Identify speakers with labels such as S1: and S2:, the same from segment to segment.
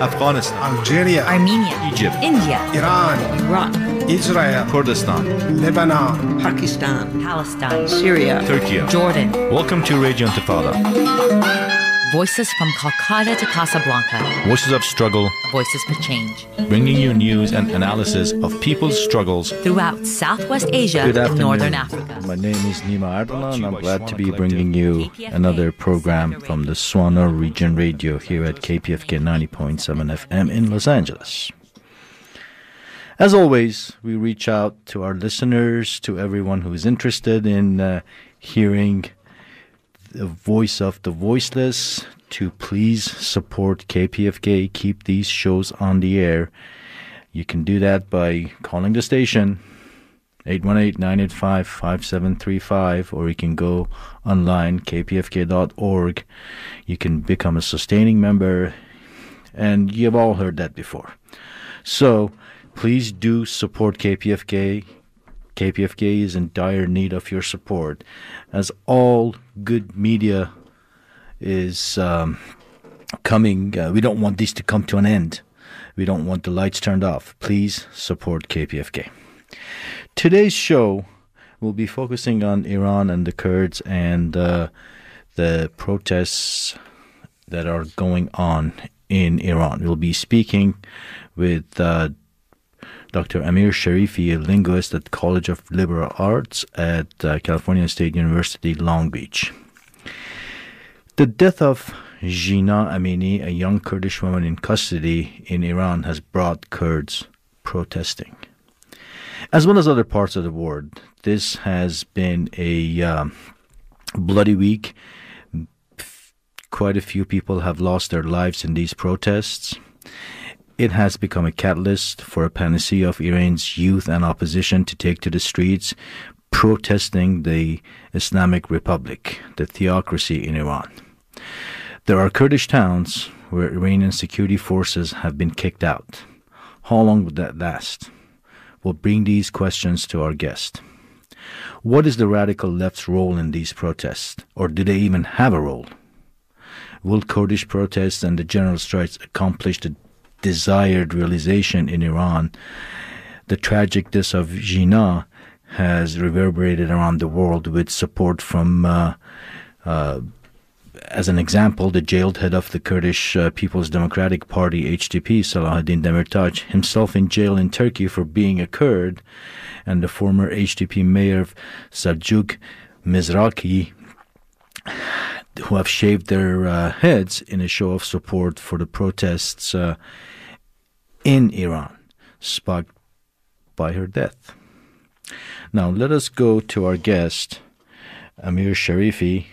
S1: Afghanistan,
S2: Algeria,
S3: Armenia,
S1: Egypt,
S3: India,
S2: Iran,
S3: Iraq,
S2: Israel,
S1: Kurdistan,
S2: Lebanon,
S4: Pakistan,
S3: Palestine,
S4: Syria,
S1: Turkey.
S3: Jordan.
S1: Welcome to Radio Intifada.
S3: Voices from Calcutta to Casablanca.
S1: Voices of struggle,
S3: Voices for change.
S1: bringing you news and analysis of people's struggles.
S3: Throughout Southwest Asia
S5: Good
S3: and. Northern Africa.
S5: My name is Nyma Ardalan, and I'm glad to be bringing you another program from the Swana Region Radio here at KPFK 90.7 FM in Los Angeles. As always, we reach out to our listeners, to everyone who is interested in uh, hearing the voice of the voiceless, to please support KPFK, keep these shows on the air. You can do that by calling the station 818-985-5735 or you can go online kpfk.org you can become a sustaining member and you've all heard that before so please do support kpfk kpfk is in dire need of your support as all good media is um, coming uh, we don't want this to come to an end. We don't want the lights turned off. Please support kpfk Today's show will be focusing on Iran and the Kurds and uh, the protests that are going on in Iran. We'll be speaking with uh, Dr. Amir Sharifi, a linguist at College of Liberal Arts at uh, California State University, Long Beach. The death of Jina Amini, a young Kurdish woman in custody in Iran, has brought Kurds protesting as well as other parts of the world. This has been a um, bloody week. Quite a few people have lost their lives in these protests. It has become a catalyst for a panacea of Iran's youth and opposition to take to the streets, protesting the Islamic Republic, the theocracy in Iran. There are Kurdish towns where Iranian security forces have been kicked out. How long would that last? We'll bring these questions to our guest. What is the radical left's role in these protests, or do they even have a role? Will Kurdish protests and the general strikes accomplish the desired realization in Iran? The tragic death of Jina has reverberated around the world with support from uh, uh, as an example, the jailed head of the Kurdish uh, People's Democratic Party, HDP, Selahattin Demirtaş, himself in jail in Turkey for being a Kurd, and the former HDP mayor of Selçuk, Mızraklı, who have shaved their uh, heads in a show of support for the protests uh, in Iran, sparked by her death. Now, let us go to our guest, Amir Sharifi.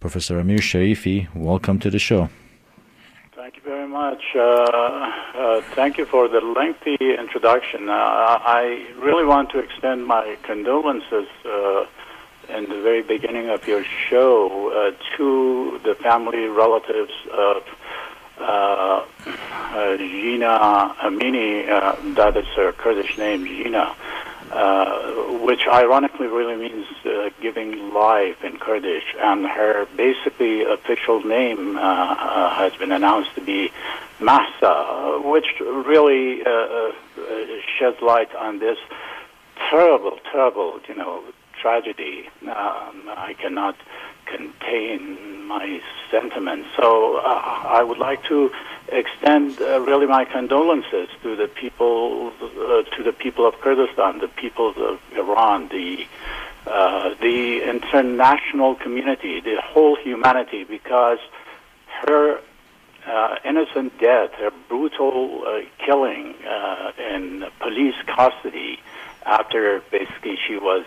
S5: Professor Amir Sharifi, welcome to the show.
S6: Thank you very much. Uh, uh, thank you for the lengthy introduction. Uh, I really want to extend my condolences uh, in the very beginning of your show uh, to the family relatives of Jina Amini, uh, that is her Kurdish name, Jina. Uh, which ironically really means uh, giving life in Kurdish. And her basically official name uh, uh, has been announced to be Mahsa, which really uh, uh, sheds light on this terrible, terrible, you know, tragedy. Um, I cannot contain my sentiments. So uh, I would like to extend uh, really my condolences to the people, uh, to the people of Kurdistan, the people of Iran, the uh, the international community, the whole humanity, because her uh, innocent death, her brutal uh, killing in police custody after basically she was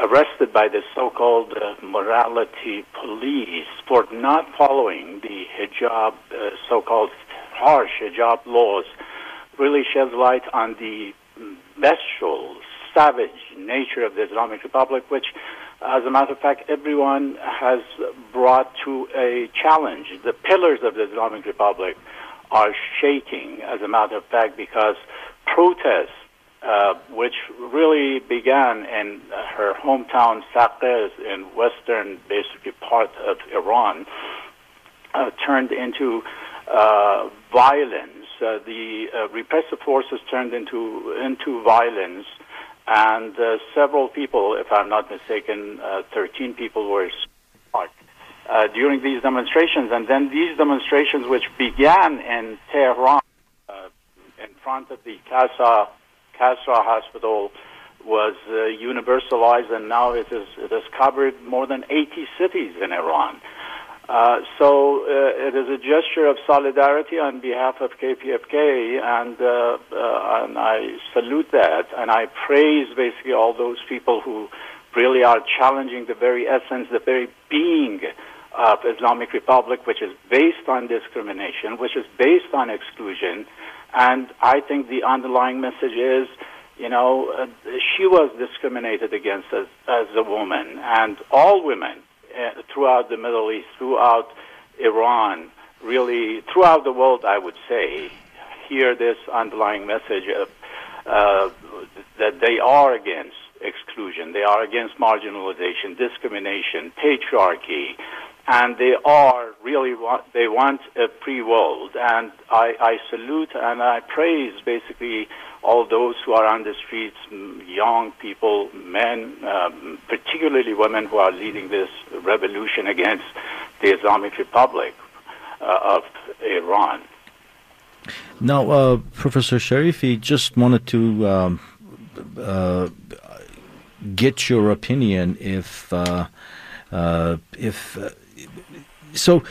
S6: arrested by the so-called uh, morality police for not following the hijab, uh, so-called harsh hijab laws, really sheds light on the bestial, savage nature of the Islamic Republic, which, as a matter of fact, everyone has brought to a challenge. The pillars of the Islamic Republic are shaking, as a matter of fact, because protests uh, which really began in uh, her hometown Saqqez in western, basically part of Iran, uh, turned into uh, violence uh, the repressive forces turned into into violence, and several people, if I'm not mistaken, uh, 13 people were uh, during these demonstrations. And then these demonstrations, which began in Tehran, in front of the Casa Kasra Hospital, was uh, universalized, and now it is it has covered more than 80 cities in Iran. Uh, so uh, it is a gesture of solidarity on behalf of KPFK, and, uh, uh, and I salute that, and I praise basically all those people who really are challenging the very essence, the very being of Islamic Republic, which is based on discrimination, which is based on exclusion, and I think the underlying message is you know, uh, she was discriminated against as, as a woman, and all women uh, throughout the Middle East, throughout Iran, really throughout the world, I would say, hear this underlying message of uh, that they are against exclusion, they are against marginalization, discrimination, patriarchy, and they are really want, they want a free world. And I, I salute and I praise basically all those who are on the streets, young people, men, um, particularly women who are leading this revolution against the Islamic Republic uh, of Iran.
S5: Now, uh, Professor Sharifi, just wanted to um, uh, get your opinion if uh, uh, if uh, so.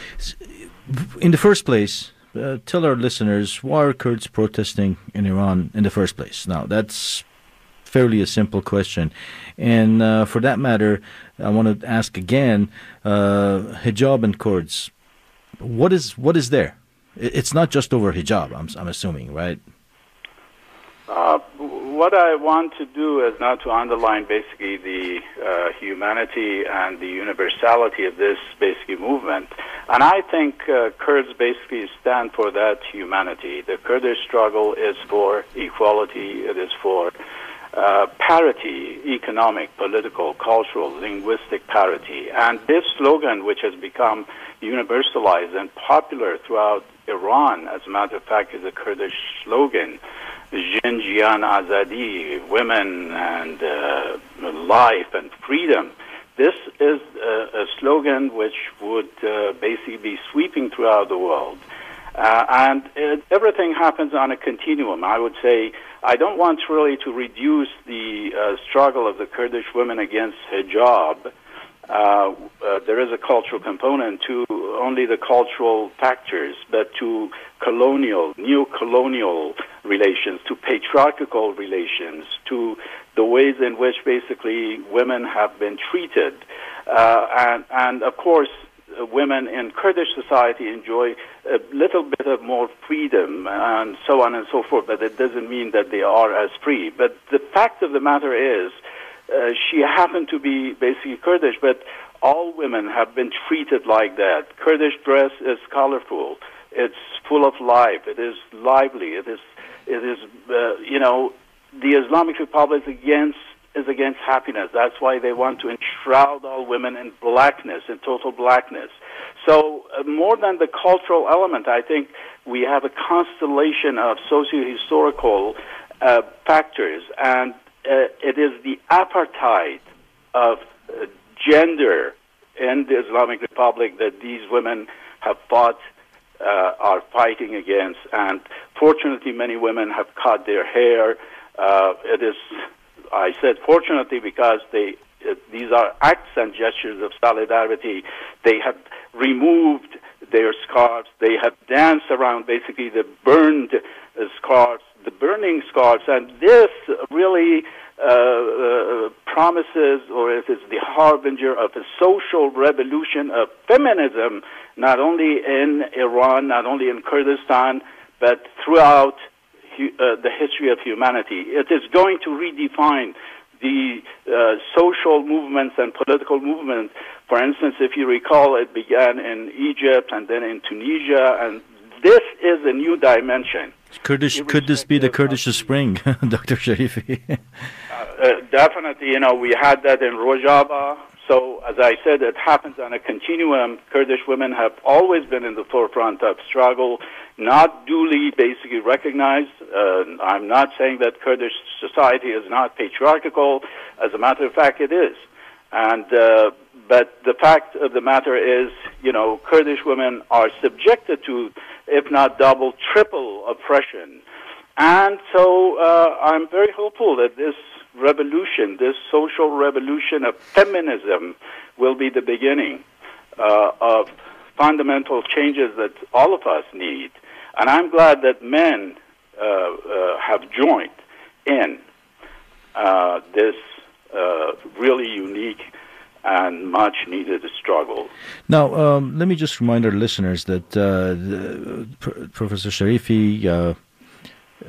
S5: In the first place, uh, tell our listeners why are Kurds protesting in Iran in the first place? Now, that's fairly a simple question. And uh, for that matter, I want to ask again uh, hijab and Kurds. What is what is there? It's not just over hijab, I'm, I'm assuming, right?
S6: What I want to do is not to underline basically the uh, humanity and the universality of this basically movement. And I think uh, Kurds basically stand for that humanity. The Kurdish struggle is for equality, it is for uh, parity, economic, political, cultural, linguistic parity. And this slogan, which has become universalized and popular throughout Iran, as a matter of fact, is a Kurdish slogan Jin Jiyan Azadi, women and uh, life and freedom. This is a, a slogan which would uh, basically be sweeping throughout the world. Uh, and it, everything happens on a continuum. I would say I don't want really to reduce the uh, struggle of the Kurdish women against hijab. Uh, uh, there is a cultural component to only the cultural factors, but to colonial, neo-colonial relations, to patriarchal relations, to the ways in which basically women have been treated. Uh, and, and of course, women in Kurdish society enjoy a little bit of more freedom and so on and so forth, but it doesn't mean that they are as free. But the fact of the matter is, uh, she happened to be basically Kurdish, but all women have been treated like that. Kurdish dress is colorful. It's full of life. It is lively. It is, it is, uh, you know, the Islamic Republic is against is against happiness. That's why they want to enshroud all women in blackness, in total blackness. So uh, more than the cultural element, I think we have a constellation of socio-historical uh, factors, and uh, it is the apartheid of uh, gender in the Islamic Republic that these women have fought, uh, are fighting against. And fortunately, many women have cut their hair. Uh, it is, I said, fortunately, because they uh, these are acts and gestures of solidarity. They have removed their scarves. They have danced around basically the burned uh, scarves, the burning scarves, and this really uh, uh, promises or it is the harbinger of a social revolution of feminism, not only in Iran, not only in Kurdistan, but throughout uh, the history of humanity. It is going to redefine the uh, social movements and political movements. For instance, if you recall, it began in Egypt and then in Tunisia, and this is a new dimension.
S5: Kurdish, could this be the Kurdish Spring, Dr. Sharifi?
S6: uh, definitely, you know, we had that in Rojava So, as I said, it happens on a continuum. Kurdish women have always been in the forefront of struggle, not duly basically recognized. Uh, I'm not saying that Kurdish society is not patriarchal. As a matter of fact, it is. And uh, but the fact of the matter is, you know, Kurdish women are subjected to, if not double, triple oppression. And so uh, I'm very hopeful that this revolution, this social revolution of feminism, will be the beginning uh, of fundamental changes that all of us need. And I'm glad that men uh, uh, have joined in uh, this uh, really unique and much needed struggle.
S5: Now, um, let me just remind our listeners that uh, the, Professor Sharifi uh,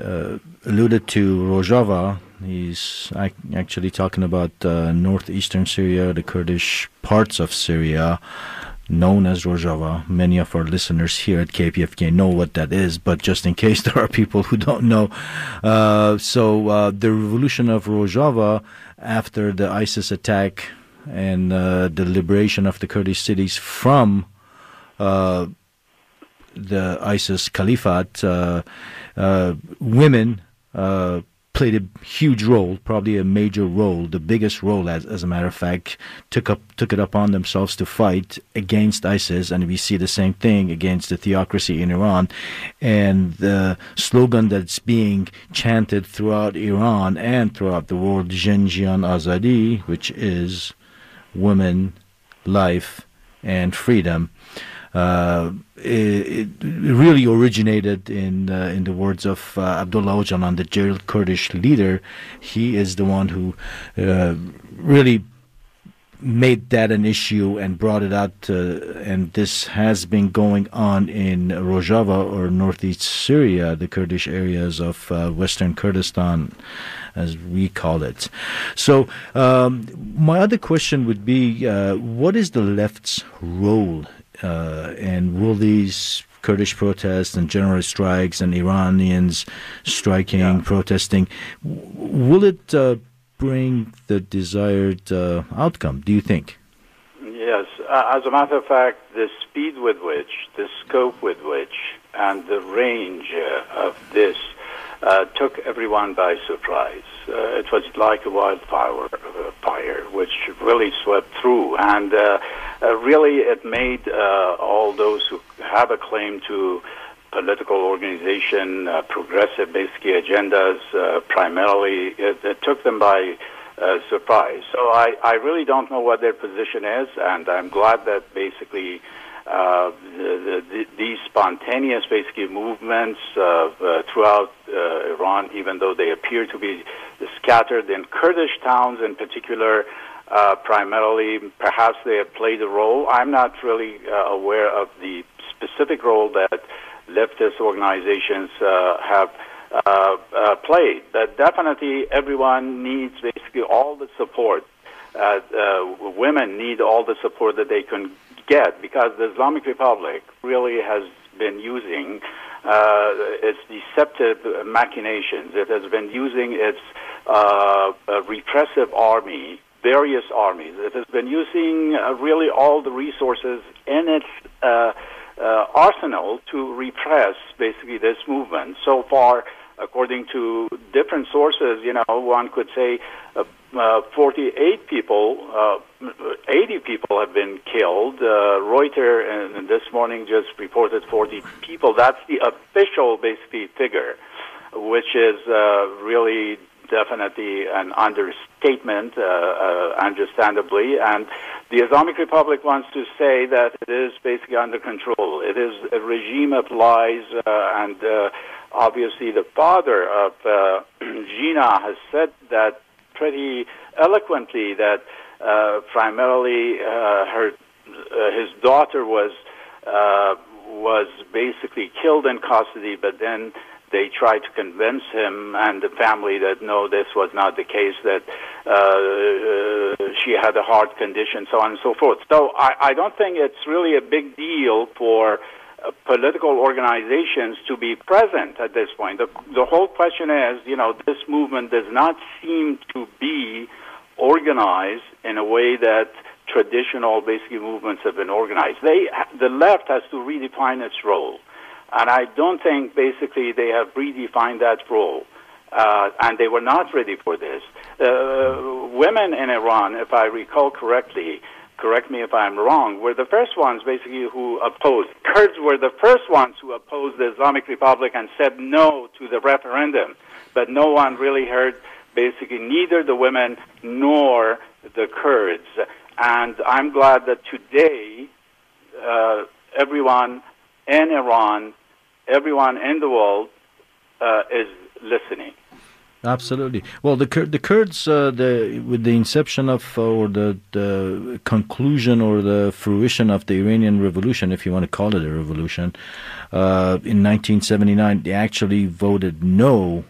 S5: uh, alluded to Rojava. He's ac- actually talking about uh, northeastern Syria, the Kurdish parts of Syria, known as Rojava. Many of our listeners here at KPFK know what that is, but just in case there are people who don't know. Uh, so, uh, the revolution of Rojava after the ISIS attack and uh, the liberation of the Kurdish cities from uh, the ISIS caliphate, uh, uh women uh, played a huge role, probably a major role, the biggest role, as, as a matter of fact, took up took it upon themselves to fight against ISIS, and we see the same thing against the theocracy in Iran, and the slogan that's being chanted throughout Iran and throughout the world, Jin Azadi, which is women, life, and freedom. Uh, it, it, really originated in uh, in the words of uh, Abdullah Öcalan, the jailed Kurdish leader. He is the one who uh, really made that an issue and brought it out. Uh, and this has been going on in Rojava or northeast Syria, the Kurdish areas of uh, western Kurdistan, as we call it. So, um, my other question would be uh, what is the left's role, uh, and will these Kurdish protests and general strikes and Iranians striking, yeah. protesting, will it uh, bring the desired uh, outcome, do you think?
S6: Yes. Uh, as a matter of fact, the speed with which, the scope with which, and the range uh, of this uh, took everyone by surprise. Uh, it was like a wildfire, uh, fire, which really swept through, and really it made all those who have a claim to political organization, uh, progressive basically agendas, uh, primarily, it, it, took them by uh, surprise. So I, I really don't know what their position is, and I'm glad that basically uh, the, the, these spontaneous basically movements uh, throughout uh, Iran, even though they appear to be scattered in Kurdish towns in particular, uh, primarily, perhaps they have played a role. I'm not really uh, aware of the specific role that leftist organizations uh, have uh, uh, played. but definitely everyone needs basically all the support. Uh, uh, women need all the support that they can get because the Islamic Republic really has been using uh, its deceptive machinations. It has been using its repressive army various armies. It has been using uh, really all the resources in its uh, uh, arsenal to repress basically this movement. So far, according to different sources, you know, one could say uh, uh, 48 people, uh, 80 people have been killed. Uh, Reuters and this morning just reported 40 people. That's the official basically figure, which is uh, really definitely an understatement, uh, uh, understandably. And the Islamic Republic wants to say that it is basically under control. It is a regime of lies, uh, and uh, obviously the father of uh, Jina has said that pretty eloquently that uh, primarily her his daughter was was basically killed in custody, but then they tried to convince him and the family that no, this was not the case, that uh, uh, she had a heart condition, so on and so forth. So I, I don't think it's really a big deal for uh, political organizations to be present at this point. The, the whole question is, you know, this movement does not seem to be organized in a way that traditional, basically, movements have been organized. They, the left has to redefine its role. And I don't think, basically, they have redefined that role. Uh, and they were not ready for this. Uh, women in Iran, if I recall correctly, correct me if I'm wrong, were the first ones basically who opposed. Kurds were the first ones who opposed the Islamic Republic and said no to the referendum. But no one really heard basically neither the women nor the Kurds. And I'm glad that today uh, everyone in Iran, everyone in the world uh, is listening.
S5: Absolutely. Well, the the Kurds, uh, the with the inception of uh, or the the conclusion or the fruition of the Iranian Revolution, if you want to call it a revolution, uh, in 1979, they actually voted no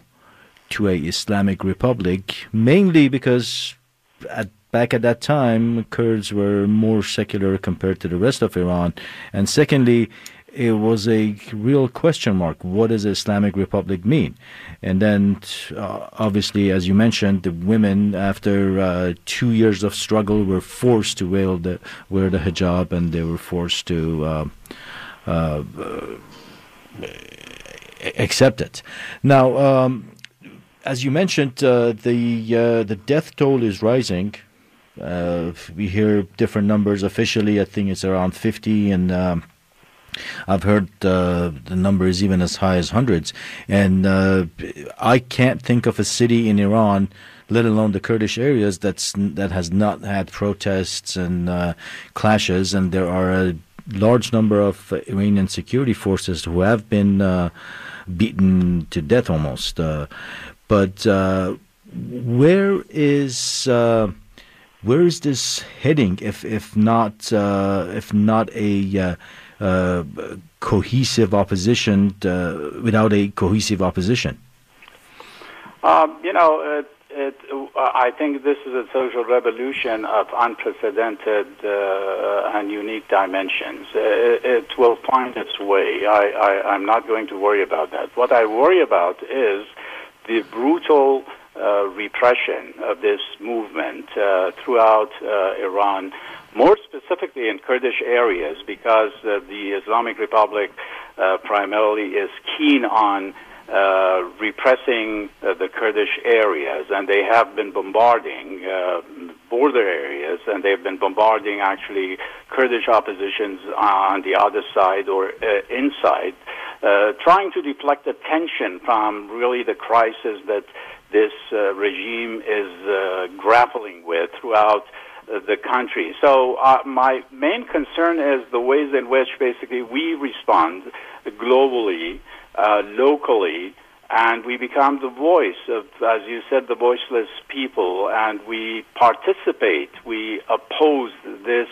S5: to a Islamic republic, mainly because at back at that time, Kurds were more secular compared to the rest of Iran, and secondly, it was a real question mark. What does Islamic Republic mean? And then, uh, obviously, as you mentioned, the women, after uh, two years of struggle, were forced to wear the wear the hijab, and they were forced to uh, uh accept it. Now, um, as you mentioned, uh, the uh, the death toll is rising. we hear different numbers. Officially, I think it's around fifty, and um, I've heard uh, the number is even as high as hundreds. And uh, I can't think of a city in Iran, let alone the Kurdish areas, that's that has not had protests and uh, clashes. And there are a large number of Iranian security forces who have been uh, beaten to death almost. Uh, but uh, where is where is this heading if if not if not a uh, cohesive opposition uh, without a cohesive opposition?
S6: Um, you know, it, it, I think this is a social revolution of unprecedented uh, and unique dimensions. It, it, will find its way. I, am not going to worry about that. What I worry about is the brutal uh, repression of this movement uh, throughout uh, Iran more specifically in Kurdish areas, because uh, the Islamic Republic uh, primarily is keen on uh, repressing uh, the Kurdish areas, and they have been bombarding uh, border areas, and they've been bombarding actually Kurdish oppositions on the other side or uh, inside, trying to deflect attention from really the crisis that this regime is grappling with throughout the country. So uh, my main concern is the ways in which basically we respond globally, uh, locally, and we become the voice of, as you said, the voiceless people, and we participate, we oppose this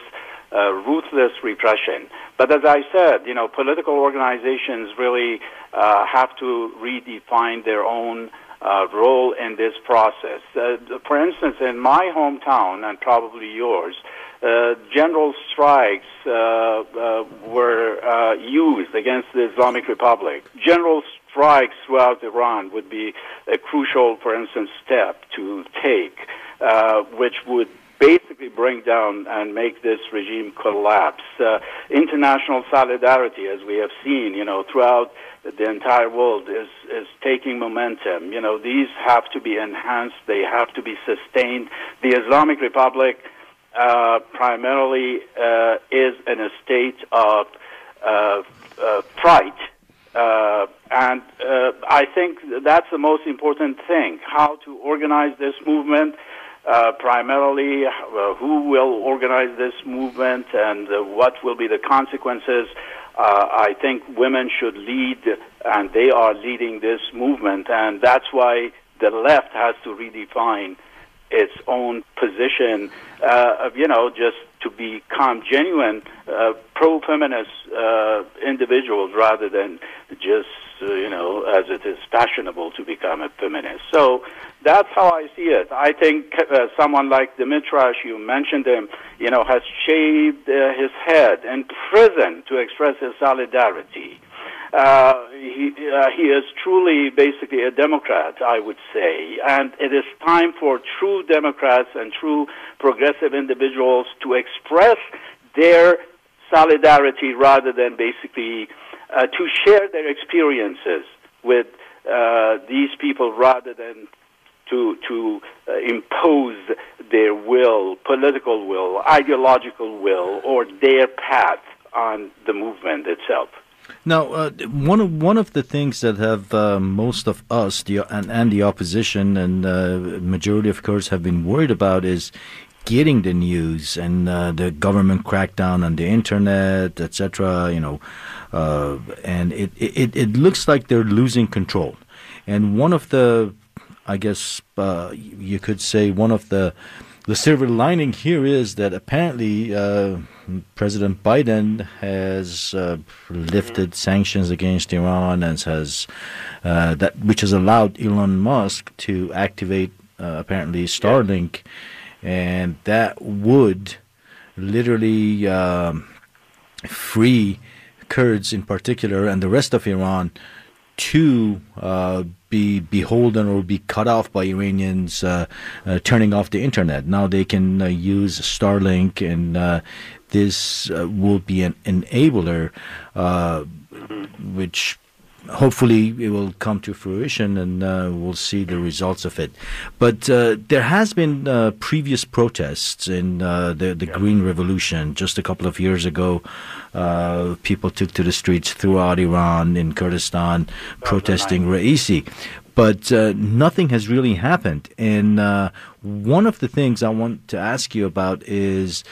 S6: uh, ruthless repression. But as I said, you know, political organizations really uh, have to redefine their own uh, role in this process. Uh, for instance, in my hometown and probably yours, uh, general strikes uh, uh, were uh, used against the Islamic Republic. General strikes throughout Iran would be a crucial, for instance, step to take, which would basically bring down and make this regime collapse. international solidarity, as we have seen, you know, throughout the entire world is is taking momentum. You know, these have to be enhanced. They have to be sustained. The Islamic Republic uh, primarily uh, is in a state of uh, uh fright. Uh, and uh, I think that's the most important thing how to organize this movement, primarily who will organize this movement, and what will be the consequences uh, I think women should lead, and they are leading this movement, and that's why the left has to redefine its own position, uh, you know, just to become genuine uh, pro-feminist uh, individuals rather than just, uh, you know, as it is fashionable to become a feminist. So that's how I see it. I think uh, someone like Demirtaş, you mentioned him, you know, has shaved uh, his head in prison to express his solidarity. uh, he, uh, he is truly basically a Democrat, I would say. And it is time for true Democrats and true progressive individuals to express their solidarity rather than basically uh, to share their experiences with uh, these people rather than to to uh, impose their will, political will, ideological will, or their path on the movement itself.
S5: Now, uh, one of one of the things that have uh, most of us, the and, and the opposition and uh, majority of Kurds have been worried about is getting the news and uh, the government crackdown on the internet, etc. You know, uh, and it, it it looks like they're losing control. And one of the, I guess uh, you could say, one of the the silver lining here is that apparently uh, President Biden has uh, lifted sanctions against Iran and has uh, that which has allowed Elon Musk to activate uh, apparently Starlink, and that would literally um, free Kurds in particular and the rest of Iran to uh, be beholden or be cut off by Iranians uh, uh, turning off the internet. Now they can uh, use Starlink, and uh, this uh, will be an enabler, which hopefully it will come to fruition and uh, we'll see the results of it. But uh, there has been uh, previous protests in uh, the the Green Revolution just a couple of years ago. Uh, people took to the streets throughout Iran in Kurdistan protesting Raisi. But uh, nothing has really happened. And one of the things I want to ask you about is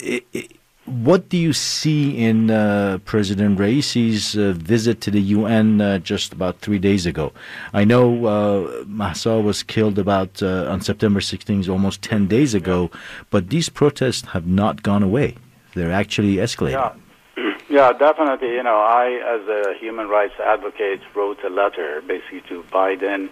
S5: it, it, what do you see in uh, President Raisi's uh, visit to the UN uh, just about three days ago? I know uh, Mahsa was killed about uh, on September 16th, almost 10 days ago, but these protests have not gone away. They're actually escalating.
S6: Yeah. Yeah, definitely. You know, I, as a human rights advocate, wrote a letter basically to Biden,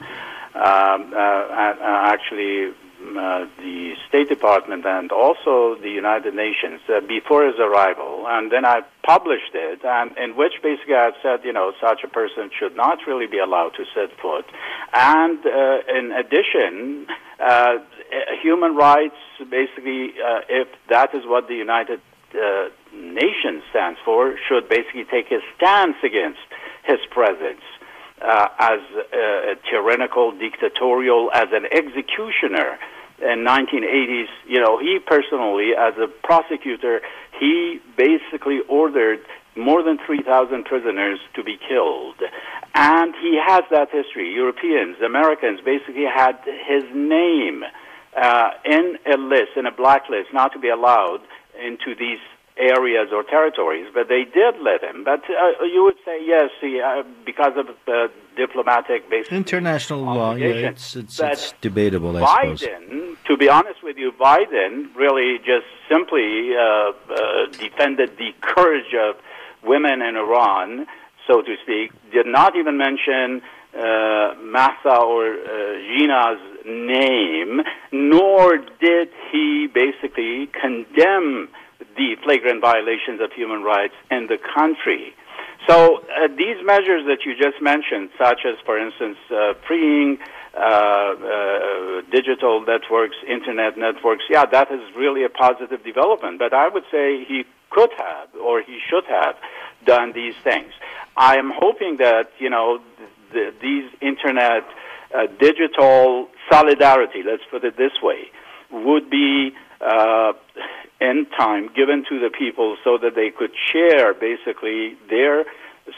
S6: um, uh, actually uh, the State Department and also the United Nations uh, before his arrival, and then I published it, and in which basically I said, you know, such a person should not really be allowed to set foot. And uh, in addition, uh, human rights, basically, uh, if that is what the United Nations stands for, should basically take a stance against his presence. Uh, as uh, tyrannical, dictatorial, as an executioner in 1980s, you know, he personally, as a prosecutor, he basically ordered more than 3,000 prisoners to be killed. And he has that history. Europeans, Americans basically had his name uh, in a list, in a blacklist, not to be allowed into these areas or territories, but they did let him. But uh, you would say yes, he, uh, because of uh, diplomatic basis.
S5: International law, yeah, it's, it's, it's debatable, I
S6: Biden,
S5: suppose.
S6: to be honest with you, Biden really just simply uh, uh, defended the courage of women in Iran, so to speak, did not even mention uh, Mahsa or uh, Jina's name, nor did he basically condemn the flagrant violations of human rights in the country. So uh, these measures that you just mentioned, such as, for instance, uh, freeing uh, uh, digital networks, internet networks, yeah, that is really a positive development. But I would say he could have, or he should have, done these things. I am hoping that you know the, these internet uh, digital solidarity, let's put it this way, would be in time given to the people so that they could share basically their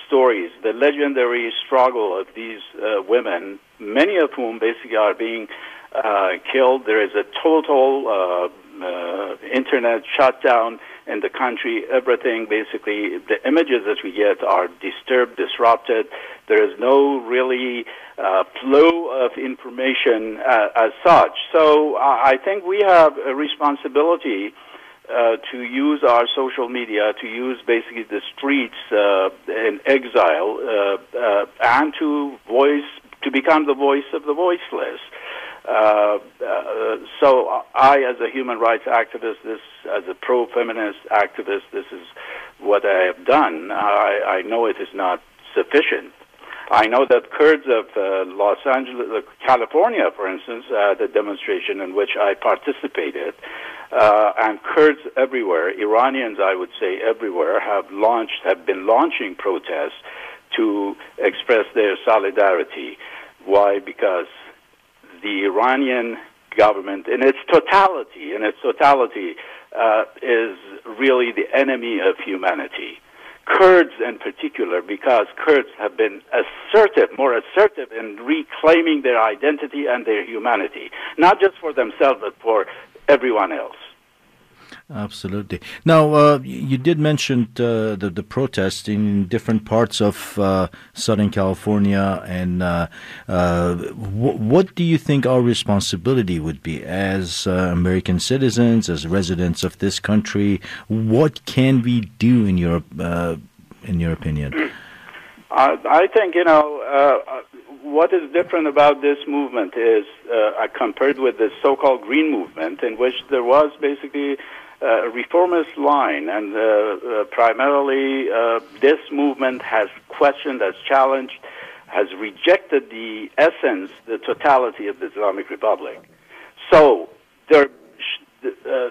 S6: stories, the legendary struggle of these uh, women, many of whom basically are being uh, killed. There is a total uh, uh, internet shutdown in the country. Everything basically, the images that we get are disturbed, disrupted. There is no really uh, flow of information uh, as such. So I think we have a responsibility uh, to use our social media, to use basically the streets uh, in exile, uh, uh, and to voice, to become the voice of the voiceless. Uh, uh, so I, as a human rights activist, this as a pro-feminist activist, this is what I have done. I, I know it is not sufficient. I know that Kurds of uh, Los Angeles, uh, California, for instance, uh, the demonstration in which I participated, uh, and Kurds everywhere, Iranians, I would say everywhere, have launched, have been launching protests to express their solidarity. Why? Because the Iranian government, in its totality, in its totality, uh, is really the enemy of humanity. Kurds in particular, because Kurds have been assertive, more assertive in reclaiming their identity and their humanity, not just for themselves, but for everyone else.
S5: Absolutely. Now, uh, you did mention uh, the the protests in different parts of uh, Southern California, and uh, uh, w- what do you think our responsibility would be as uh, American citizens, as residents of this country? What can we do in your in your opinion?
S6: I think you know what is different about this movement is uh, compared with the so-called green movement, in which there was basically uh, reformist line, and uh, uh, primarily uh, this movement has questioned, has challenged, has rejected the essence, the totality of the Islamic Republic. So there, uh,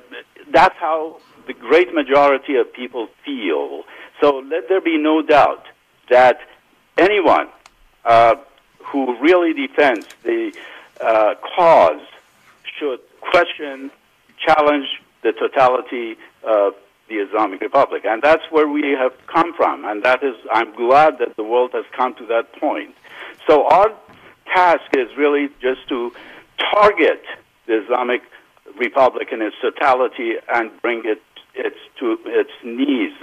S6: that's how the great majority of people feel. So let there be no doubt that anyone uh, who really defends the cause should question, challenge, the totality of the Islamic Republic. And that's where we have come from. And that is, I'm glad that the world has come to that point. So our task is really just to target the Islamic Republic in its totality and bring it its to its knees.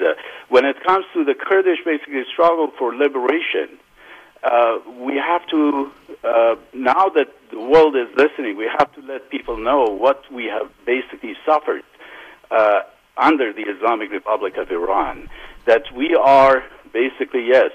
S6: When it comes to the Kurdish basically struggle for liberation, uh, we have to uh, now that the world is listening, we have to let people know what we have basically suffered uh, under the Islamic Republic of Iran. That we are basically, yes,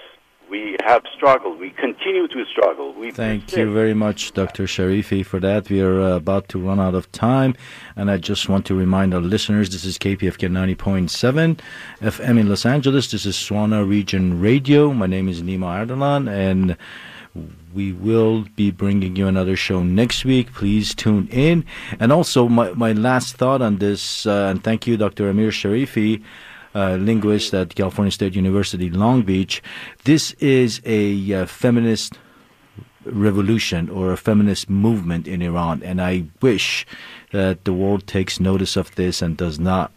S6: we have struggled. We continue to struggle. We
S5: Thank persist. you very much, Dr. Sharifi, for that. We are uh, about to run out of time, and I just want to remind our listeners this is KPFK 90.7 FM in Los Angeles. This is Swana Region Radio. My name is Nyma Ardalan, and we will be bringing you another show next week. Please tune in. And also, my, my last thought on this, uh, and thank you, Dr. Amir Sharifi, uh, linguist at California State University, Long Beach. This is a uh, feminist revolution or a feminist movement in Iran, and I wish that the world takes notice of this and does not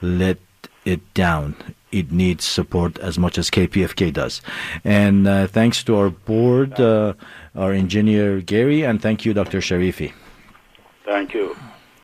S5: let it down it needs support as much as KPFK does. And uh, thanks to our board, uh, our engineer Gary, and thank you, Dr. Sharifi.
S6: Thank you.